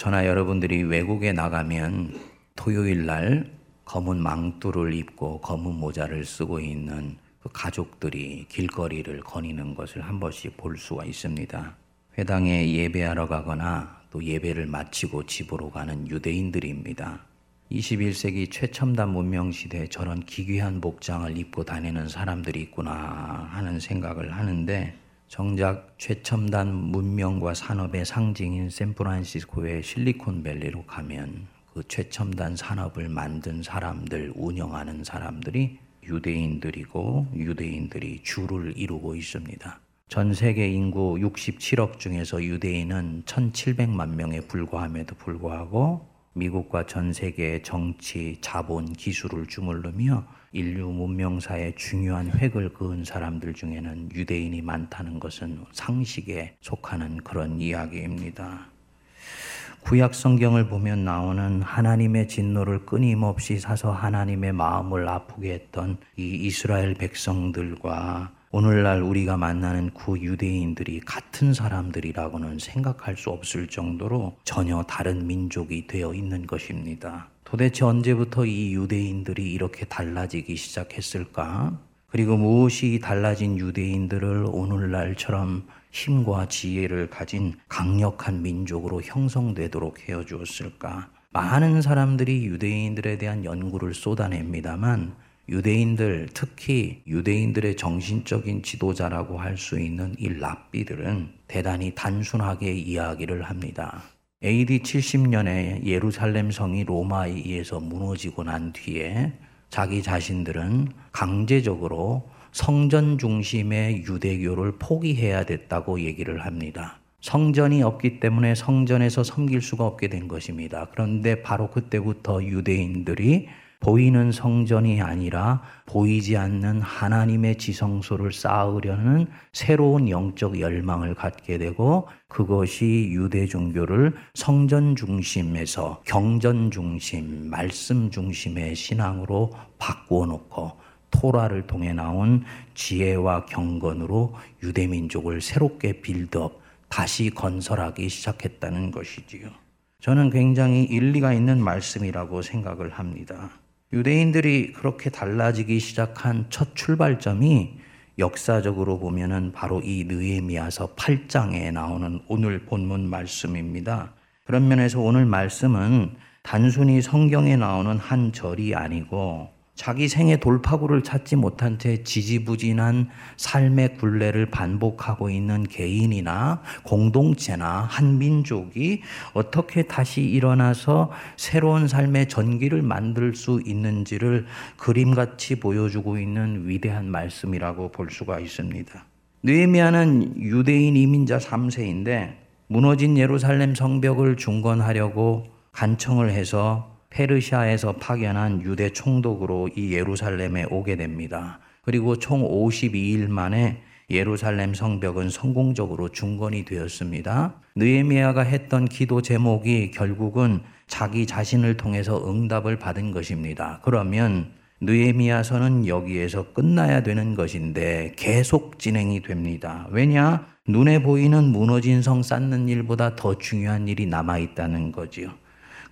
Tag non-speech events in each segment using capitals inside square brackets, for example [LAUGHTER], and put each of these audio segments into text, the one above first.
저나 여러분들이 외국에 나가면 토요일 날 검은 망토를 입고 검은 모자를 쓰고 있는 그 가족들이 길거리를 거니는 것을 한 번씩 볼 수가 있습니다. 회당에 예배하러 가거나 또 예배를 마치고 집으로 가는 유대인들입니다. 21세기 최첨단 문명 시대에 저런 기괴한 복장을 입고 다니는 사람들이 있구나 하는 생각을 하는데 정작 최첨단 문명과 산업의 상징인 샌프란시스코의 실리콘밸리로 가면 그 최첨단 산업을 만든 사람들, 운영하는 사람들이 유대인들이고 유대인들이 주를 이루고 있습니다. 전 세계 인구 67억 중에서 유대인은 1,700만 명에 불과함에도 불구하고 미국과 전 세계의 정치, 자본, 기술을 주물르며 인류 문명사의 중요한 획을 그은 사람들 중에는 유대인이 많다는 것은 상식에 속하는 그런 이야기입니다. 구약 성경을 보면 나오는 하나님의 진노를 끊임없이 사서 하나님의 마음을 아프게 했던 이 이스라엘 백성들과 오늘날 우리가 만나는 구 유대인들이 같은 사람들이라고는 생각할 수 없을 정도로 전혀 다른 민족이 되어 있는 것입니다. 도대체 언제부터 이 유대인들이 이렇게 달라지기 시작했을까? 그리고 무엇이 달라진 유대인들을 오늘날처럼 힘과 지혜를 가진 강력한 민족으로 형성되도록 헤어 주었을까? 많은 사람들이 유대인들에 대한 연구를 쏟아냅니다만 유대인들, 특히 유대인들의 정신적인 지도자라고 할 수 있는 이 랍비들은 대단히 단순하게 이야기를 합니다. AD 70년에 예루살렘 성이 로마에 의해서 무너지고 난 뒤에 자기 자신들은 강제적으로 성전 중심의 유대교를 포기해야 됐다고 얘기를 합니다. 성전이 없기 때문에 성전에서 섬길 수가 없게 된 것입니다. 그런데 바로 그때부터 유대인들이 보이는 성전이 아니라 보이지 않는 하나님의 지성소를 쌓으려는 새로운 영적 열망을 갖게 되고 그것이 유대 종교를 성전 중심에서 경전 중심, 말씀 중심의 신앙으로 바꾸어 놓고 토라를 통해 나온 지혜와 경건으로 유대 민족을 새롭게 빌드업 다시 건설하기 시작했다는 것이지요. 저는 굉장히 일리가 있는 말씀이라고 생각을 합니다. 유대인들이 그렇게 달라지기 시작한 첫 출발점이 역사적으로 보면은 바로 이 느헤미야서 8장에 나오는 오늘 본문 말씀입니다. 그런 면에서 오늘 말씀은 단순히 성경에 나오는 한 절이 아니고 자기 생의 돌파구를 찾지 못한 채 지지부진한 삶의 굴레를 반복하고 있는 개인이나 공동체나 한 민족이 어떻게 다시 일어나서 새로운 삶의 전기를 만들 수 있는지를 그림같이 보여주고 있는 위대한 말씀이라고 볼 수가 있습니다. 느헤미야는 유대인 이민자 3세인데 무너진 예루살렘 성벽을 중건하려고 간청을 해서 페르시아에서 파견한 유대 총독으로 이 예루살렘에 오게 됩니다. 그리고 총 52일 만에 예루살렘 성벽은 성공적으로 중건이 되었습니다. 느헤미야가 했던 기도 제목이 결국은 자기 자신을 통해서 응답을 받은 것입니다. 그러면 느헤미야서는 여기에서 끝나야 되는 것인데 계속 진행이 됩니다. 왜냐? 눈에 보이는 무너진 성 쌓는 일보다 더 중요한 일이 남아 있다는 거지요.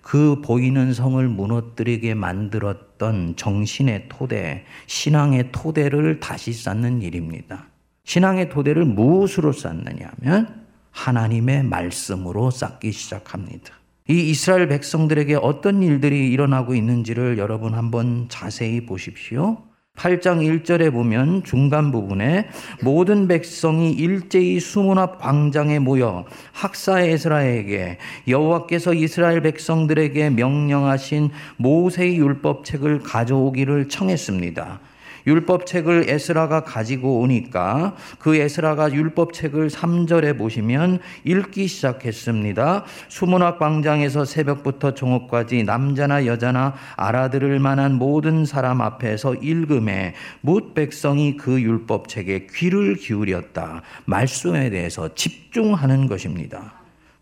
그 보이는 성을 무너뜨리게 만들었던 정신의 토대, 신앙의 토대를 다시 쌓는 일입니다. 신앙의 토대를 무엇으로 쌓느냐 하면 하나님의 말씀으로 쌓기 시작합니다. 이 이스라엘 백성들에게 어떤 일들이 일어나고 있는지를 여러분 한번 자세히 보십시오. 8장 1절에 보면 중간 부분에 모든 백성이 일제히 수문 앞 광장에 모여 학사 에스라에게 여호와께서 이스라엘 백성들에게 명령하신 모세의 율법책을 가져오기를 청했습니다. 율법책을 에스라가 가지고 오니까 그 에스라가 율법책을 3절에 보시면 읽기 시작했습니다. 수문학 광장에서 새벽부터 종업까지 남자나 여자나 알아들을 만한 모든 사람 앞에서 읽음에 못 백성이 그 율법책에 귀를 기울였다. 말씀에 대해서 집중하는 것입니다.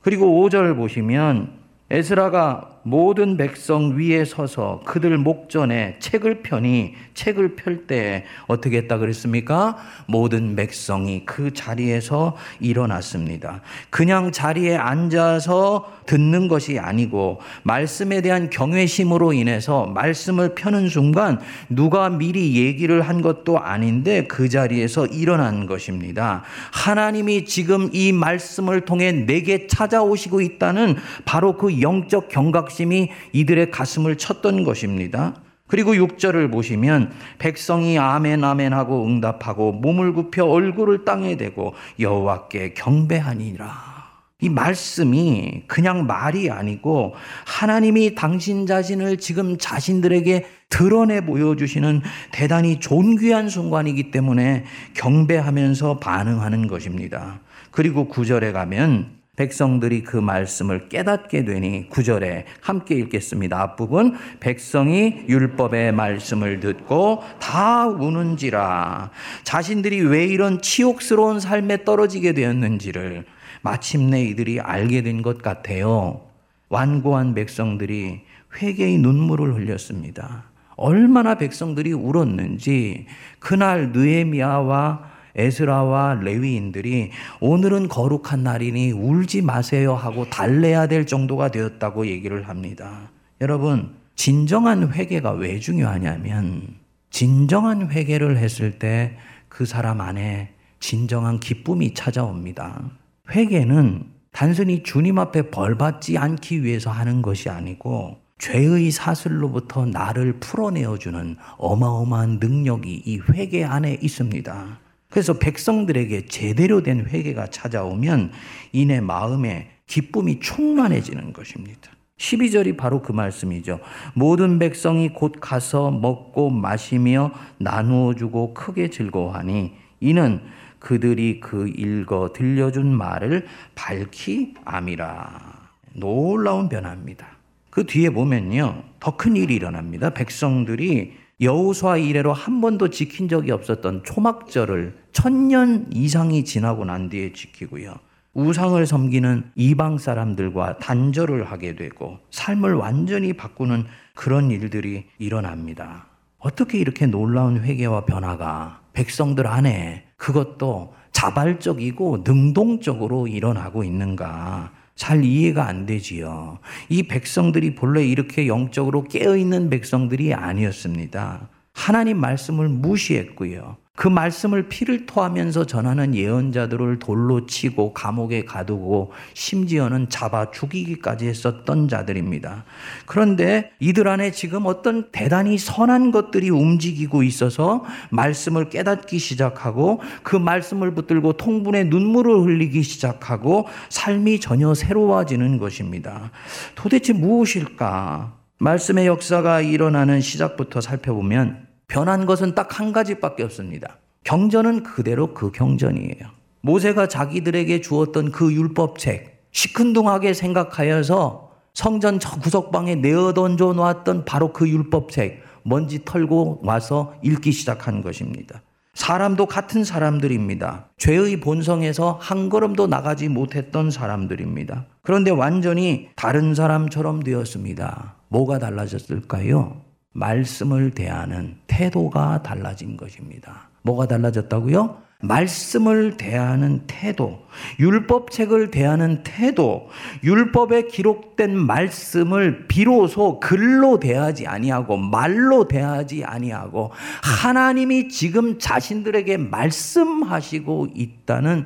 그리고 5절 보시면 에스라가 모든 백성 위에 서서 그들 목전에 책을 펴니 책을 펼 때 어떻게 했다 그랬습니까? 모든 백성이 그 자리에서 일어났습니다. 그냥 자리에 앉아서 듣는 것이 아니고 말씀에 대한 경외심으로 인해서 말씀을 펴는 순간 누가 미리 얘기를 한 것도 아닌데 그 자리에서 일어난 것입니다. 하나님이 지금 이 말씀을 통해 내게 찾아오시고 있다는 바로 그 영적 경각심 이 이들의 가슴을 쳤던 것입니다. 그리고 6절을 보시면 백성이 아멘 아멘 하고 응답하고 몸을 굽혀 얼굴을 땅에 대고 여호와께 경배하니라. 이 말씀이 그냥 말이 아니고 하나님이 당신 자신을 지금 자신들에게 드러내 보여주시는 대단히 존귀한 순간이기 때문에 경배하면서 반응하는 것입니다. 그리고 구절에 가면 백성들이 그 말씀을 깨닫게 되니 구절에 함께 읽겠습니다. 앞부분 백성이 율법의 말씀을 듣고 다 우는지라 자신들이 왜 이런 치욕스러운 삶에 떨어지게 되었는지를 마침내 이들이 알게 된 것 같아요. 완고한 백성들이 회개의 눈물을 흘렸습니다. 얼마나 백성들이 울었는지 그날 느에미아와 에스라와 레위인들이 오늘은 거룩한 날이니 울지 마세요 하고 달래야 될 정도가 되었다고 얘기를 합니다. 여러분, 진정한 회개가 왜 중요하냐면 진정한 회개를 했을 때 그 사람 안에 진정한 기쁨이 찾아옵니다. 회개는 단순히 주님 앞에 벌 받지 않기 위해서 하는 것이 아니고 죄의 사슬로부터 나를 풀어내어 주는 어마어마한 능력이 이 회개 안에 있습니다. 그래서 백성들에게 제대로 된 회개가 찾아오면 이내 마음에 기쁨이 충만해지는 것입니다. 12절이 바로 그 말씀이죠. 모든 백성이 곧 가서 먹고 마시며 나누어 주고 크게 즐거워하니 이는 그들이 그 읽어 들려준 말을 밝히 암이라. 놀라운 변화입니다. 그 뒤에 보면요. 더 큰 일이 일어납니다. 백성들이 여호수아 이래로 한 번도 지킨 적이 없었던 초막절을 천년 이상이 지나고 난 뒤에 지키고요. 우상을 섬기는 이방 사람들과 단절을 하게 되고 삶을 완전히 바꾸는 그런 일들이 일어납니다. 어떻게 이렇게 놀라운 회개와 변화가 백성들 안에 그것도 자발적이고 능동적으로 일어나고 있는가? 잘 이해가 안 되지요. 이 백성들이 본래 이렇게 영적으로 깨어있는 백성들이 아니었습니다. 하나님 말씀을 무시했고요. 그 말씀을 피를 토하면서 전하는 예언자들을 돌로 치고 감옥에 가두고 심지어는 잡아 죽이기까지 했었던 자들입니다. 그런데 이들 안에 지금 어떤 대단히 선한 것들이 움직이고 있어서 말씀을 깨닫기 시작하고 그 말씀을 붙들고 통분의 눈물을 흘리기 시작하고 삶이 전혀 새로워지는 것입니다. 도대체 무엇일까? 말씀의 역사가 일어나는 시작부터 살펴보면 변한 것은 딱 한 가지밖에 없습니다. 경전은 그대로 그 경전이에요. 모세가 자기들에게 주었던 그 율법책, 시큰둥하게 생각하여서 성전 저 구석방에 내어 던져 놓았던 바로 그 율법책, 먼지 털고 와서 읽기 시작한 것입니다. 사람도 같은 사람들입니다. 죄의 본성에서 한 걸음도 나가지 못했던 사람들입니다. 그런데 완전히 다른 사람처럼 되었습니다. 뭐가 달라졌을까요? 말씀을 대하는 태도가 달라진 것입니다. 뭐가 달라졌다고요? 말씀을 대하는 태도, 율법책을 대하는 태도, 율법에 기록된 말씀을 비로소 글로 대하지 아니하고 말로 대하지 아니하고 하나님이 지금 자신들에게 말씀하시고 있다는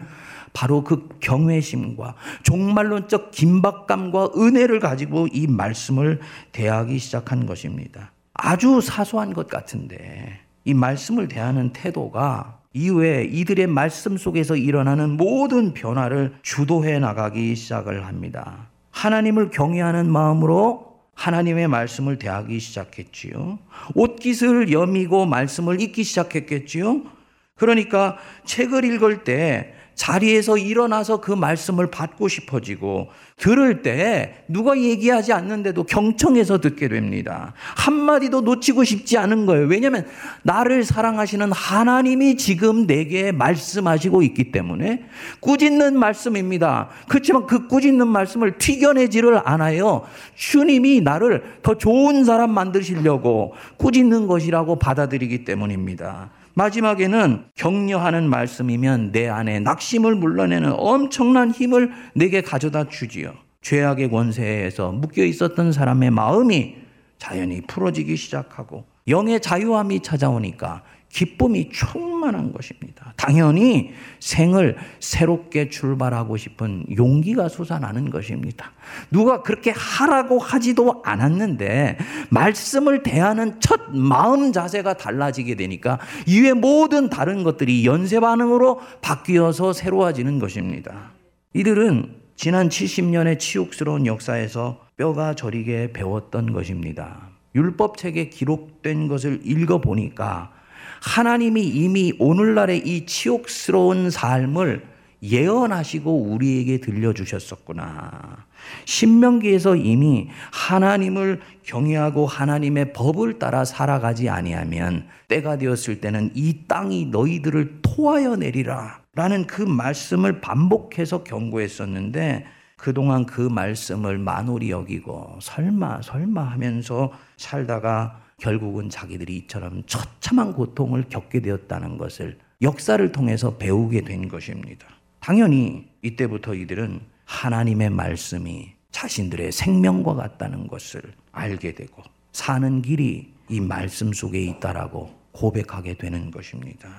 바로 그 경외심과 종말론적 긴박감과 은혜를 가지고 이 말씀을 대하기 시작한 것입니다. 아주 사소한 것 같은데 이 말씀을 대하는 태도가 이후에 이들의 말씀 속에서 일어나는 모든 변화를 주도해 나가기 시작을 합니다. 하나님을 경외하는 마음으로 하나님의 말씀을 대하기 시작했지요. 옷깃을 여미고 말씀을 읽기 시작했겠지요. 그러니까 책을 읽을 때 자리에서 일어나서 그 말씀을 받고 싶어지고 들을 때 누가 얘기하지 않는데도 경청해서 듣게 됩니다. 한마디도 놓치고 싶지 않은 거예요. 왜냐하면 나를 사랑하시는 하나님이 지금 내게 말씀하시고 있기 때문에 꾸짖는 말씀입니다. 그렇지만 그 꾸짖는 말씀을 튀겨내지를 않아요. 주님이 나를 더 좋은 사람 만드시려고 꾸짖는 것이라고 받아들이기 때문입니다. 마지막에는 격려하는 말씀이면 내 안에 낙심을 물러내는 엄청난 힘을 내게 가져다 주지요. 죄악의 권세에서 묶여 있었던 사람의 마음이 자연히 풀어지기 시작하고 영의 자유함이 찾아오니까 기쁨이 충만한 것입니다. 당연히 생을 새롭게 출발하고 싶은 용기가 솟아나는 것입니다. 누가 그렇게 하라고 하지도 않았는데 말씀을 대하는 첫 마음 자세가 달라지게 되니까 이외 모든 다른 것들이 연쇄 반응으로 바뀌어서 새로워지는 것입니다. 이들은 지난 70년의 치욕스러운 역사에서 뼈가 저리게 배웠던 것입니다. 율법책에 기록된 것을 읽어보니까 하나님이 이미 오늘날의 이 치욕스러운 삶을 예언하시고 우리에게 들려주셨었구나. 신명기에서 이미 하나님을 경외하고 하나님의 법을 따라 살아가지 아니하면 때가 되었을 때는 이 땅이 너희들을 토하여 내리라. 라는 그 말씀을 반복해서 경고했었는데 그동안 그 말씀을 만홀히 여기고 설마 설마 하면서 살다가 결국은 자기들이 이처럼 처참한 고통을 겪게 되었다는 것을 역사를 통해서 배우게 된 것입니다. 당연히 이때부터 이들은 하나님의 말씀이 자신들의 생명과 같다는 것을 알게 되고 사는 길이 이 말씀 속에 있다라고 고백하게 되는 것입니다.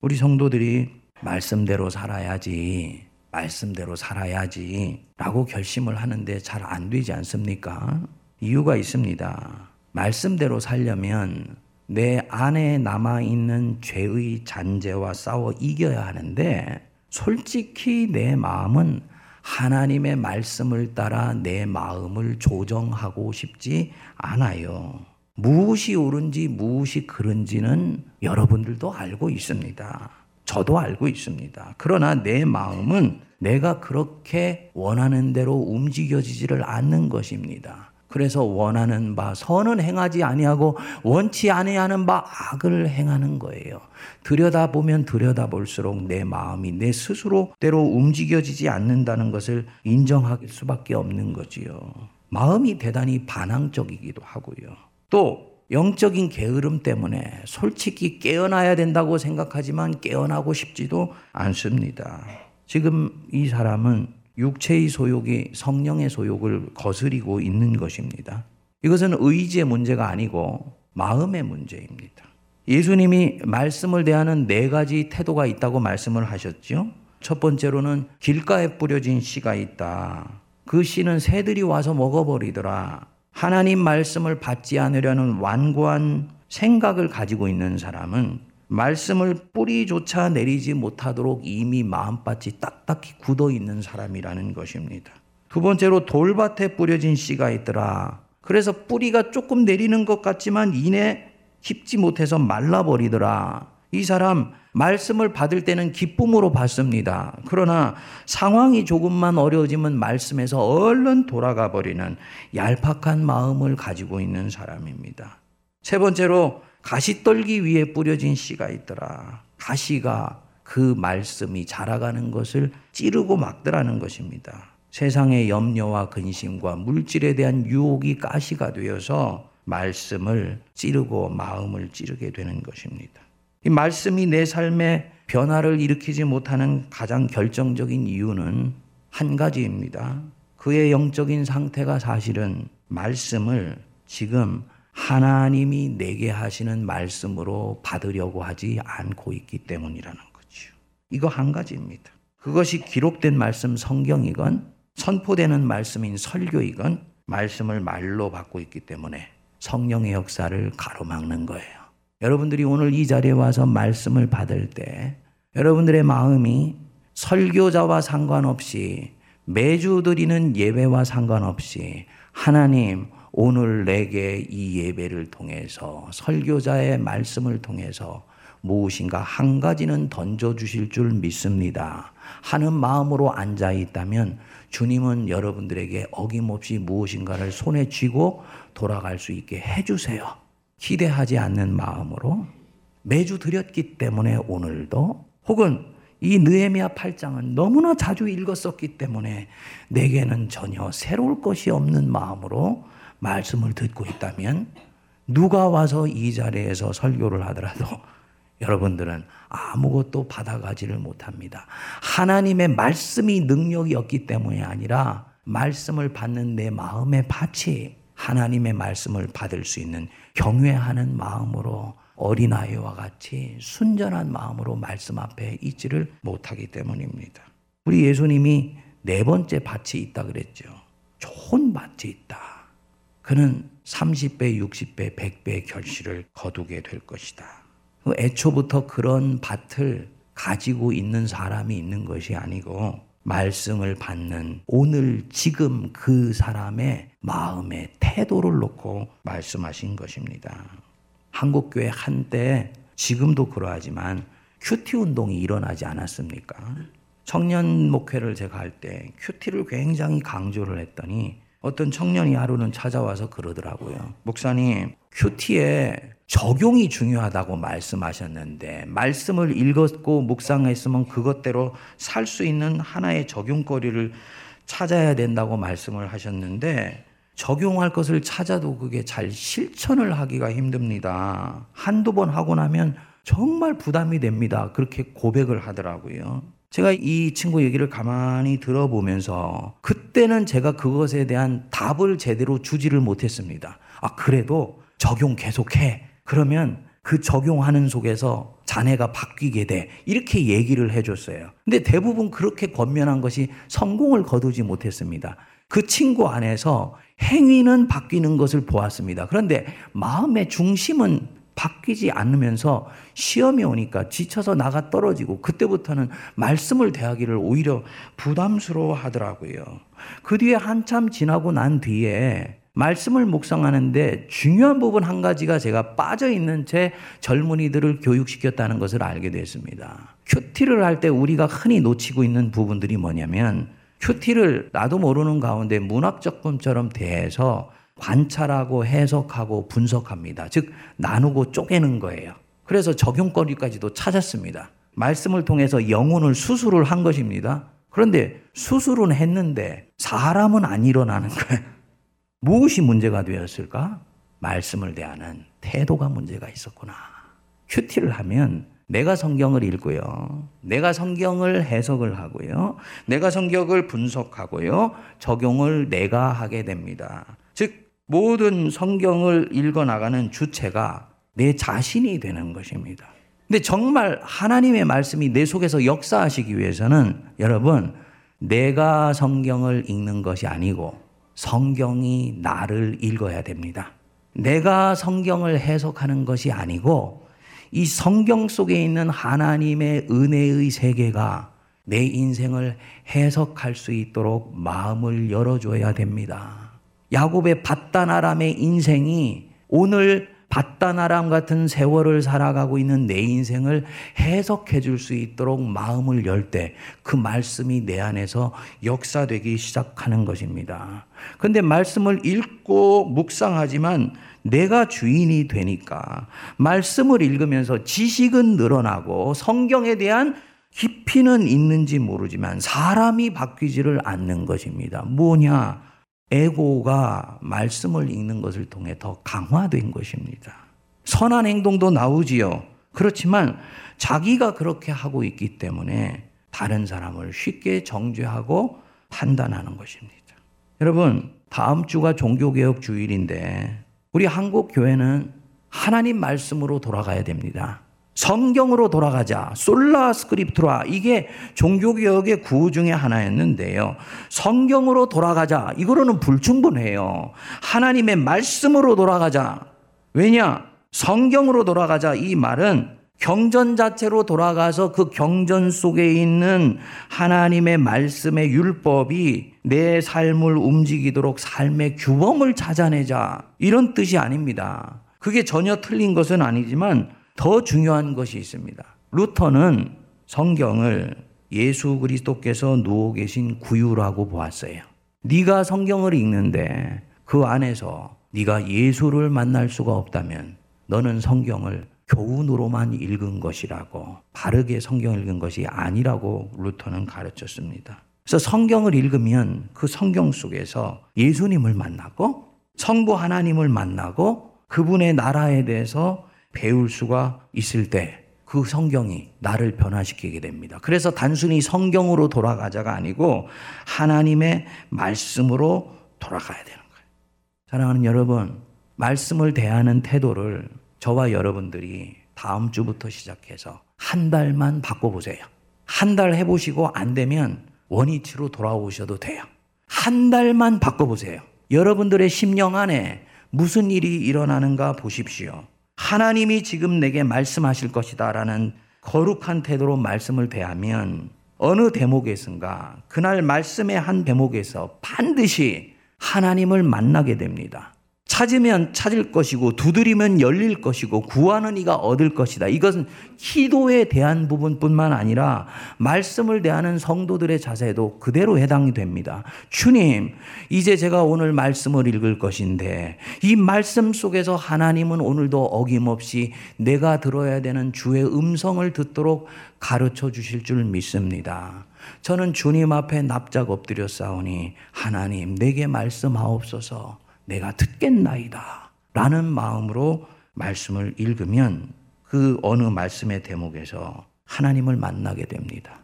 우리 성도들이 말씀대로 살아야지, 말씀대로 살아야지 라고 결심을 하는데 잘 안 되지 않습니까? 이유가 있습니다. 말씀대로 살려면 내 안에 남아있는 죄의 잔재와 싸워 이겨야 하는데 솔직히 내 마음은 하나님의 말씀을 따라 내 마음을 조정하고 싶지 않아요. 무엇이 옳은지 무엇이 그른지는 여러분들도 알고 있습니다. 저도 알고 있습니다. 그러나 내 마음은 내가 그렇게 원하는 대로 움직여지지를 않는 것입니다. 그래서 원하는 바 선은 행하지 아니하고 원치 아니하는 바 악을 행하는 거예요. 들여다보면 들여다볼수록 내 마음이 내 스스로대로 움직여지지 않는다는 것을 인정할 수밖에 없는 거지요. 마음이 대단히 반항적이기도 하고요. 또 영적인 게으름 때문에 솔직히 깨어나야 된다고 생각하지만 깨어나고 싶지도 않습니다. 지금 이 사람은 육체의 소욕이 성령의 소욕을 거스리고 있는 것입니다. 이것은 의지의 문제가 아니고 마음의 문제입니다. 예수님이 말씀을 대하는 네 가지 태도가 있다고 말씀을 하셨죠. 첫 번째로는 길가에 뿌려진 씨가 있다. 그 씨는 새들이 와서 먹어버리더라. 하나님 말씀을 받지 않으려는 완고한 생각을 가지고 있는 사람은 말씀을 뿌리조차 내리지 못하도록 이미 마음밭이 딱딱히 굳어 있는 사람이라는 것입니다. 두 번째로 돌밭에 뿌려진 씨가 있더라. 그래서 뿌리가 조금 내리는 것 같지만 이내 깊지 못해서 말라버리더라. 이 사람 말씀을 받을 때는 기쁨으로 받습니다. 그러나 상황이 조금만 어려워지면 말씀에서 얼른 돌아가 버리는 얄팍한 마음을 가지고 있는 사람입니다. 세 번째로 가시 떨기 위에 뿌려진 씨가 있더라. 가시가 그 말씀이 자라가는 것을 찌르고 막더라는 것입니다. 세상의 염려와 근심과 물질에 대한 유혹이 가시가 되어서 말씀을 찌르고 마음을 찌르게 되는 것입니다. 이 말씀이 내 삶에 변화를 일으키지 못하는 가장 결정적인 이유는 한 가지입니다. 그의 영적인 상태가 사실은 말씀을 지금 하나님이 내게 하시는 말씀으로 받으려고 하지 않고 있기 때문이라는 거죠. 이거 한 가지입니다. 그것이 기록된 말씀 성경이건 선포되는 말씀인 설교이건 말씀을 말로 받고 있기 때문에 성령의 역사를 가로막는 거예요. 여러분들이 오늘 이 자리에 와서 말씀을 받을 때 여러분들의 마음이 설교자와 상관없이 매주 드리는 예배와 상관없이 하나님 오늘 내게 이 예배를 통해서 설교자의 말씀을 통해서 무엇인가 한 가지는 던져주실 줄 믿습니다. 하는 마음으로 앉아 있다면 주님은 여러분들에게 어김없이 무엇인가를 손에 쥐고 돌아갈 수 있게 해주세요. 기대하지 않는 마음으로 매주 드렸기 때문에 오늘도 혹은 이 느헤미야 8장은 너무나 자주 읽었었기 때문에 내게는 전혀 새로울 것이 없는 마음으로 말씀을 듣고 있다면 누가 와서 이 자리에서 설교를 하더라도 [LAUGHS] 여러분들은 아무것도 받아가지를 못합니다. 하나님의 말씀이 능력이었기 때문이 아니라 말씀을 받는 내 마음의 밭이 하나님의 말씀을 받을 수 있는 경외하는 마음으로 어린아이와 같이 순전한 마음으로 말씀 앞에 있지를 못하기 때문입니다. 우리 예수님이 네 번째 밭이 있다 그랬죠. 좋은 밭이 있다. 그는 30배, 60배, 100배의 결실을 거두게 될 것이다. 그 애초부터 그런 밭을 가지고 있는 사람이 있는 것이 아니고 말씀을 받는 오늘 지금 그 사람의 마음의 태도를 놓고 말씀하신 것입니다. 한국교회 한때 지금도 그러하지만 QT 운동이 일어나지 않았습니까? 청년 목회를 제가 할 때 QT를 굉장히 강조를 했더니 어떤 청년이 하루는 찾아와서 그러더라고요. 목사님, QT에 적용이 중요하다고 말씀하셨는데 말씀을 읽었고 묵상했으면 그것대로 살 수 있는 하나의 적용거리를 찾아야 된다고 말씀을 하셨는데 적용할 것을 찾아도 그게 잘 실천을 하기가 힘듭니다. 한두 번 하고 나면 정말 부담이 됩니다. 그렇게 고백을 하더라고요. 제가 이 친구 얘기를 가만히 들어보면서 그때는 제가 그것에 대한 답을 제대로 주지를 못했습니다. 아, 그래도 적용 계속해. 그러면 그 적용하는 속에서 자네가 바뀌게 돼. 이렇게 얘기를 해줬어요. 근데 대부분 그렇게 권면한 것이 성공을 거두지 못했습니다. 그 친구 안에서 행위는 바뀌는 것을 보았습니다. 그런데 마음의 중심은 바뀌지 않으면서 시험이 오니까 지쳐서 나가 떨어지고 그때부터는 말씀을 대하기를 오히려 부담스러워 하더라고요. 그 뒤에 한참 지나고 난 뒤에 말씀을 묵상하는데 중요한 부분 한 가지가 제가 빠져 있는 제 젊은이들을 교육시켰다는 것을 알게 됐습니다. 큐티를 할 때 우리가 흔히 놓치고 있는 부분들이 뭐냐면 큐티를 나도 모르는 가운데 문학작품처럼 대해서 관찰하고 해석하고 분석합니다. 즉, 나누고 쪼개는 거예요. 그래서 적용거리까지도 찾았습니다. 말씀을 통해서 영혼을 수술을 한 것입니다. 그런데 수술은 했는데 사람은 안 일어나는 거예요. [LAUGHS] 무엇이 문제가 되었을까? 말씀을 대하는 태도가 문제가 있었구나. 큐티를 하면 내가 성경을 읽고요. 내가 성경을 해석을 하고요. 내가 성경을 분석하고요. 적용을 내가 하게 됩니다. 즉, 모든 성경을 읽어 나가는 주체가 내 자신이 되는 것입니다. 근데 정말 하나님의 말씀이 내 속에서 역사하시기 위해서는 여러분, 내가 성경을 읽는 것이 아니고 성경이 나를 읽어야 됩니다. 내가 성경을 해석하는 것이 아니고 이 성경 속에 있는 하나님의 은혜의 세계가 내 인생을 해석할 수 있도록 마음을 열어줘야 됩니다. 야곱의 바다나람의 인생이 오늘 바다나람 같은 세월을 살아가고 있는 내 인생을 해석해 줄 수 있도록 마음을 열 때 그 말씀이 내 안에서 역사되기 시작하는 것입니다. 근데 말씀을 읽고 묵상하지만 내가 주인이 되니까 말씀을 읽으면서 지식은 늘어나고 성경에 대한 깊이는 있는지 모르지만 사람이 바뀌지를 않는 것입니다. 뭐냐? 에고가 말씀을 읽는 것을 통해 더 강화된 것입니다. 선한 행동도 나오지요. 그렇지만 자기가 그렇게 하고 있기 때문에 다른 사람을 쉽게 정죄하고 판단하는 것입니다. 여러분, 다음 주가 종교개혁 주일인데 우리 한국 교회는 하나님 말씀으로 돌아가야 됩니다. 성경으로 돌아가자. 솔라 스크립트라. 이게 종교개혁의 구호 중에 하나였는데요. 성경으로 돌아가자. 이거로는 불충분해요. 하나님의 말씀으로 돌아가자. 왜냐? 성경으로 돌아가자. 이 말은 경전 자체로 돌아가서 그 경전 속에 있는 하나님의 말씀의 율법이 내 삶을 움직이도록 삶의 규범을 찾아내자. 이런 뜻이 아닙니다. 그게 전혀 틀린 것은 아니지만 더 중요한 것이 있습니다. 루터는 성경을 예수 그리스도께서 누워 계신 구유라고 보았어요. 네가 성경을 읽는데 그 안에서 네가 예수를 만날 수가 없다면 너는 성경을 교훈으로만 읽은 것이라고 바르게 성경을 읽은 것이 아니라고 루터는 가르쳤습니다. 그래서 성경을 읽으면 그 성경 속에서 예수님을 만나고 성부 하나님을 만나고 그분의 나라에 대해서 배울 수가 있을 때 그 성경이 나를 변화시키게 됩니다. 그래서 단순히 성경으로 돌아가자가 아니고 하나님의 말씀으로 돌아가야 되는 거예요. 사랑하는 여러분, 말씀을 대하는 태도를 저와 여러분들이 다음 주부터 시작해서 한 달만 바꿔보세요. 한 달 해보시고 안 되면 원위치로 돌아오셔도 돼요. 한 달만 바꿔보세요. 여러분들의 심령 안에 무슨 일이 일어나는가 보십시오. 하나님이 지금 내게 말씀하실 것이다 라는 거룩한 태도로 말씀을 대하면 어느 대목에선가 그날 말씀의 한 대목에서 반드시 하나님을 만나게 됩니다. 찾으면 찾을 것이고 두드리면 열릴 것이고 구하는 이가 얻을 것이다. 이것은 기도에 대한 부분뿐만 아니라 말씀을 대하는 성도들의 자세도 그대로 해당이 됩니다. 주님, 이제 제가 오늘 말씀을 읽을 것인데 이 말씀 속에서 하나님은 오늘도 어김없이 내가 들어야 되는 주의 음성을 듣도록 가르쳐 주실 줄 믿습니다. 저는 주님 앞에 납작 엎드려 싸우니 하나님 내게 말씀하옵소서. 내가 듣겠나이다. 라는 마음으로 말씀을 읽으면 그 어느 말씀의 대목에서 하나님을 만나게 됩니다.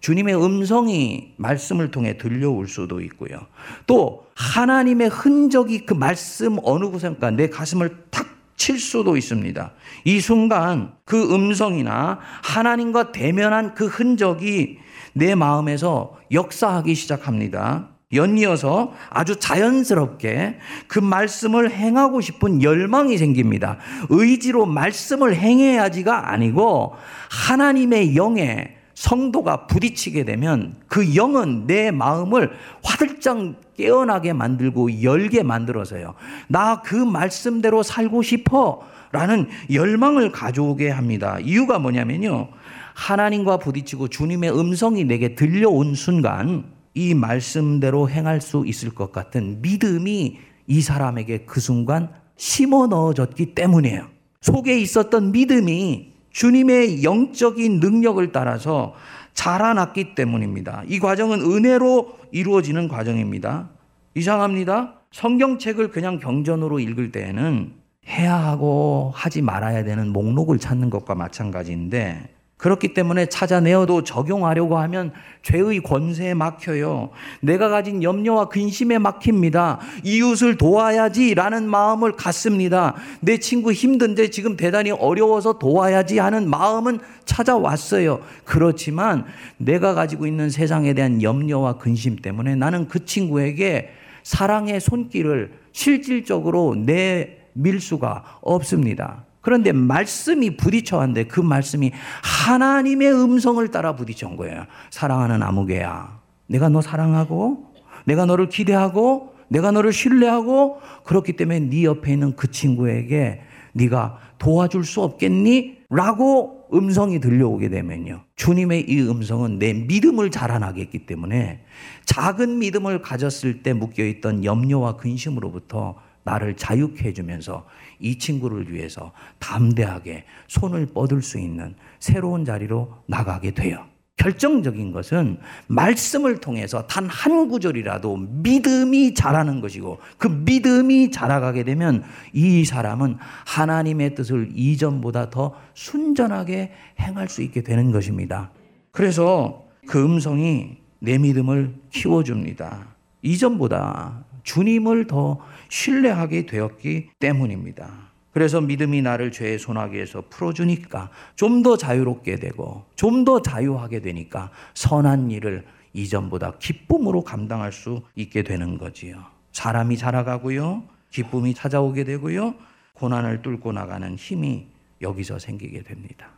주님의 음성이 말씀을 통해 들려올 수도 있고요. 또 하나님의 흔적이 그 말씀 어느 곳인가 내 가슴을 탁 칠 수도 있습니다. 이 순간 그 음성이나 하나님과 대면한 그 흔적이 내 마음에서 역사하기 시작합니다. 연이어서 아주 자연스럽게 그 말씀을 행하고 싶은 열망이 생깁니다. 의지로 말씀을 행해야지가 아니고 하나님의 영에 성도가 부딪히게 되면 그 영은 내 마음을 화들짝 깨어나게 만들고 열게 만들어서요. 나 그 말씀대로 살고 싶어. 라는 열망을 가져오게 합니다. 이유가 뭐냐면요. 하나님과 부딪히고 주님의 음성이 내게 들려온 순간 이 말씀대로 행할 수 있을 것 같은 믿음이 이 사람에게 그 순간 심어 넣어졌기 때문이에요. 속에 있었던 믿음이 주님의 영적인 능력을 따라서 자라났기 때문입니다. 이 과정은 은혜로 이루어지는 과정입니다. 이상합니다. 성경책을 그냥 경전으로 읽을 때에는 해야 하고 하지 말아야 되는 목록을 찾는 것과 마찬가지인데 그렇기 때문에 찾아내어도 적용하려고 하면 죄의 권세에 막혀요. 내가 가진 염려와 근심에 막힙니다. 이웃을 도와야지 라는 마음을 갖습니다. 내 친구 힘든데 지금 대단히 어려워서 도와야지 하는 마음은 찾아왔어요. 그렇지만 내가 가지고 있는 세상에 대한 염려와 근심 때문에 나는 그 친구에게 사랑의 손길을 실질적으로 내밀 수가 없습니다. 그런데 말씀이 부딪혀 왔는데 그 말씀이 하나님의 음성을 따라 부딪혀 온 거예요. 사랑하는 아무개야. 내가 너 사랑하고, 내가 너를 기대하고, 내가 너를 신뢰하고, 그렇기 때문에 네 옆에 있는 그 친구에게 네가 도와줄 수 없겠니? 라고 음성이 들려오게 되면요. 주님의 이 음성은 내 믿음을 자라나게 했기 때문에 작은 믿음을 가졌을 때 묶여있던 염려와 근심으로부터 나를 자유케 해주면서 이 친구를 위해서 담대하게 손을 뻗을 수 있는 새로운 자리로 나가게 돼요. 결정적인 것은 말씀을 통해서 단 한 구절이라도 믿음이 자라는 것이고 그 믿음이 자라가게 되면 이 사람은 하나님의 뜻을 이전보다 더 순전하게 행할 수 있게 되는 것입니다. 그래서 그 음성이 내 믿음을 키워줍니다. 이전보다 주님을 더 신뢰하게 되었기 때문입니다. 그래서 믿음이 나를 죄의 소나기에서 풀어주니까 좀 더 자유롭게 되고 좀 더 자유하게 되니까 선한 일을 이전보다 기쁨으로 감당할 수 있게 되는 거지요. 사람이 자라가고요. 기쁨이 찾아오게 되고요. 고난을 뚫고 나가는 힘이 여기서 생기게 됩니다.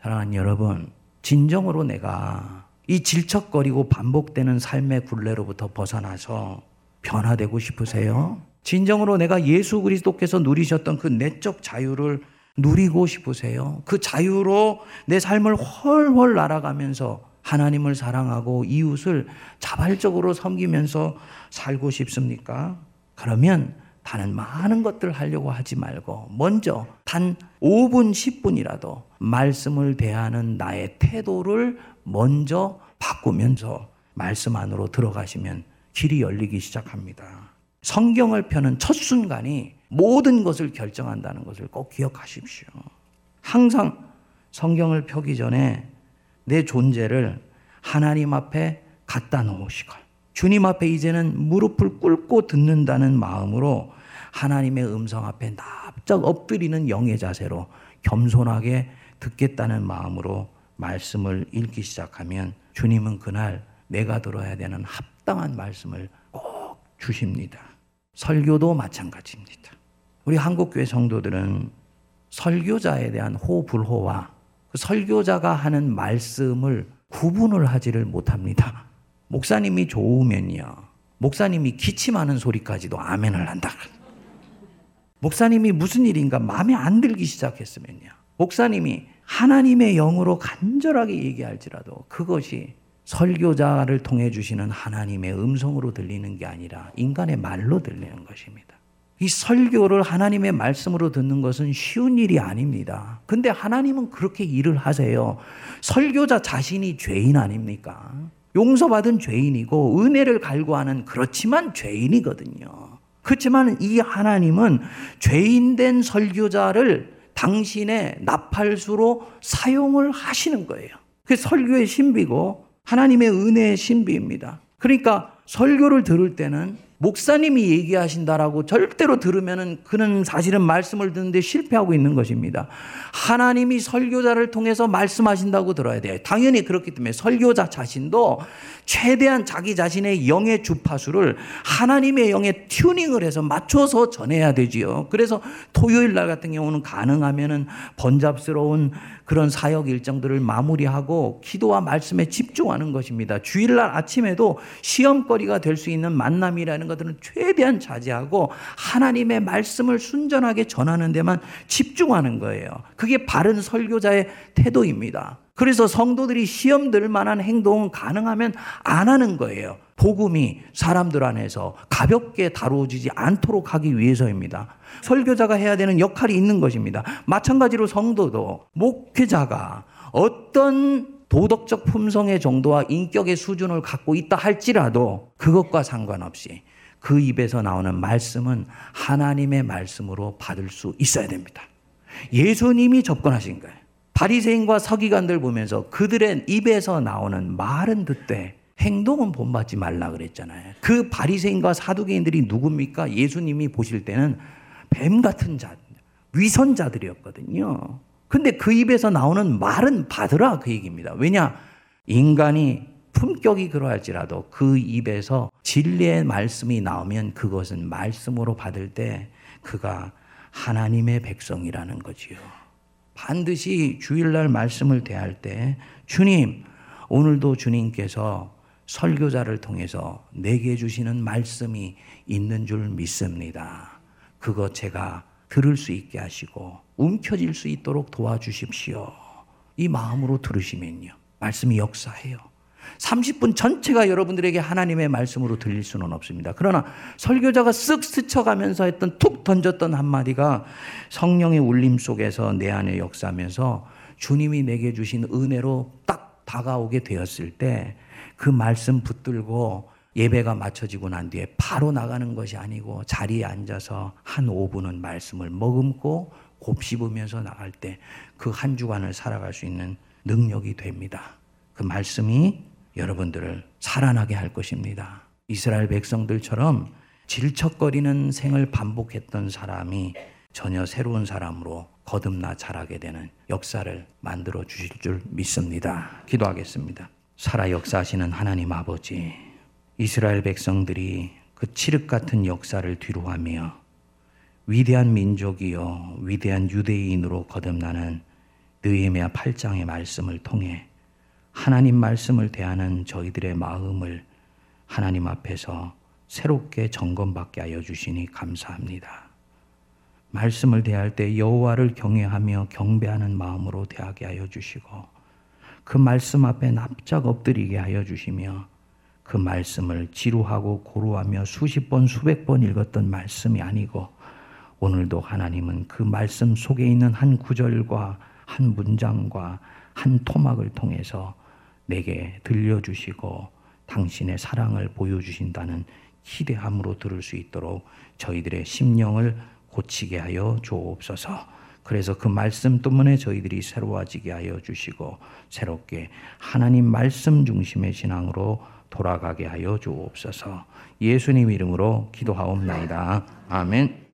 사랑하는 여러분, 진정으로 내가 이 질척거리고 반복되는 삶의 굴레로부터 벗어나서 변화되고 싶으세요? 진정으로 내가 예수 그리스도께서 누리셨던 그 내적 자유를 누리고 싶으세요? 그 자유로 내 삶을 훨훨 날아가면서 하나님을 사랑하고 이웃을 자발적으로 섬기면서 살고 싶습니까? 그러면 다른 많은 것들 하려고 하지 말고 먼저 단 5분, 10분이라도 말씀을 대하는 나의 태도를 먼저 바꾸면서 말씀 안으로 들어가시면 길이 열리기 시작합니다. 성경을 펴는 첫 순간이 모든 것을 결정한다는 것을 꼭 기억하십시오. 항상 성경을 펴기 전에 내 존재를 하나님 앞에 갖다 놓으시고 주님 앞에 이제는 무릎을 꿇고 듣는다는 마음으로 하나님의 음성 앞에 납작 엎드리는 영의 자세로 겸손하게 듣겠다는 마음으로 말씀을 읽기 시작하면 주님은 그날 내가 들어야 되는 합당한 말씀을 꼭 주십니다. 설교도 마찬가지입니다. 우리 한국교회 성도들은 설교자에 대한 호불호와 그 설교자가 하는 말씀을 구분을 하지를 못합니다. 목사님이 좋으면요. 목사님이 기침하는 소리까지도 아멘을 한다. 목사님이 무슨 일인가 마음에 안 들기 시작했으면요. 목사님이 하나님의 영으로 간절하게 얘기할지라도 그것이 설교자를 통해 주시는 하나님의 음성으로 들리는 게 아니라 인간의 말로 들리는 것입니다. 이 설교를 하나님의 말씀으로 듣는 것은 쉬운 일이 아닙니다. 근데 하나님은 그렇게 일을 하세요. 설교자 자신이 죄인 아닙니까? 용서받은 죄인이고 은혜를 갈구하는 그렇지만 죄인이거든요. 그렇지만 이 하나님은 죄인된 설교자를 당신의 나팔수로 사용을 하시는 거예요. 그 설교의 신비고 하나님의 은혜의 신비입니다. 그러니까 설교를 들을 때는 목사님이 얘기하신다라고 절대로 들으면은 그는 사실은 말씀을 듣는데 실패하고 있는 것입니다. 하나님이 설교자를 통해서 말씀하신다고 들어야 돼요. 당연히 그렇기 때문에 설교자 자신도 최대한 자기 자신의 영의 주파수를 하나님의 영에 튜닝을 해서 맞춰서 전해야 되지요. 그래서 토요일 날 같은 경우는 가능하면은 번잡스러운 그런 사역 일정들을 마무리하고 기도와 말씀에 집중하는 것입니다. 주일날 아침에도 시험거리가 될 수 있는 만남이라는 것들은 최대한 자제하고 하나님의 말씀을 순전하게 전하는 데만 집중하는 거예요. 그게 바른 설교자의 태도입니다. 그래서 성도들이 시험 들 만한 행동은 가능하면 안 하는 거예요. 복음이 사람들 안에서 가볍게 다루어지지 않도록 하기 위해서입니다. 설교자가 해야 되는 역할이 있는 것입니다. 마찬가지로 성도도 목회자가 어떤 도덕적 품성의 정도와 인격의 수준을 갖고 있다 할지라도 그것과 상관없이 그 입에서 나오는 말씀은 하나님의 말씀으로 받을 수 있어야 됩니다. 예수님이 접근하신 거예요. 바리새인과 서기관들 보면서 그들의 입에서 나오는 말은 듣되 행동은 본받지 말라 그랬잖아요. 그 바리새인과 사두개인들이 누굽니까? 예수님이 보실 때는 뱀 같은 자, 위선자들이었거든요. 근데 그 입에서 나오는 말은 받으라 그 얘기입니다. 왜냐? 인간이 품격이 그러할지라도 그 입에서 진리의 말씀이 나오면 그것은 말씀으로 받을 때 그가 하나님의 백성이라는 거지요. 반드시 주일날 말씀을 대할 때 주님, 오늘도 주님께서 설교자를 통해서 내게 주시는 말씀이 있는 줄 믿습니다. 그거 제가 들을 수 있게 하시고 움켜질 수 있도록 도와주십시오. 이 마음으로 들으시면요. 말씀이 역사해요. 30분 전체가 여러분들에게 하나님의 말씀으로 들릴 수는 없습니다. 그러나 설교자가 쓱 스쳐가면서 했던 툭 던졌던 한마디가 성령의 울림 속에서 내 안에 역사하면서 주님이 내게 주신 은혜로 딱 다가오게 되었을 때 그 말씀 붙들고 예배가 마쳐지고 난 뒤에 바로 나가는 것이 아니고 자리에 앉아서 한 5분은 말씀을 머금고 곱씹으면서 나갈 때 그 한 주간을 살아갈 수 있는 능력이 됩니다. 그 말씀이 여러분들을 살아나게 할 것입니다. 이스라엘 백성들처럼 질척거리는 생을 반복했던 사람이 전혀 새로운 사람으로 거듭나 자라게 되는 역사를 만들어 주실 줄 믿습니다. 기도하겠습니다. 살아 역사하시는 하나님 아버지, 이스라엘 백성들이 그 칠흑 같은 역사를 뒤로하며 위대한 민족이요 위대한 유대인으로 거듭나는 느헤미야 8장의 말씀을 통해 하나님 말씀을 대하는 저희들의 마음을 하나님 앞에서 새롭게 점검받게 하여 주시니 감사합니다. 말씀을 대할 때 여호와를 경외하며 경배하는 마음으로 대하게 하여 주시고 그 말씀 앞에 납작 엎드리게 하여 주시며 그 말씀을 지루하고 고루하며 수십 번 수백 번 읽었던 말씀이 아니고 오늘도 하나님은 그 말씀 속에 있는 한 구절과 한 문장과 한 토막을 통해서 내게 들려주시고 당신의 사랑을 보여주신다는 기대함으로 들을 수 있도록 저희들의 심령을 고치게 하여 주옵소서. 그래서 그 말씀 때문에 저희들이 새로워지게 하여 주시고 새롭게 하나님 말씀 중심의 신앙으로 돌아가게 하여 주옵소서. 예수님 이름으로 기도하옵나이다. 아멘.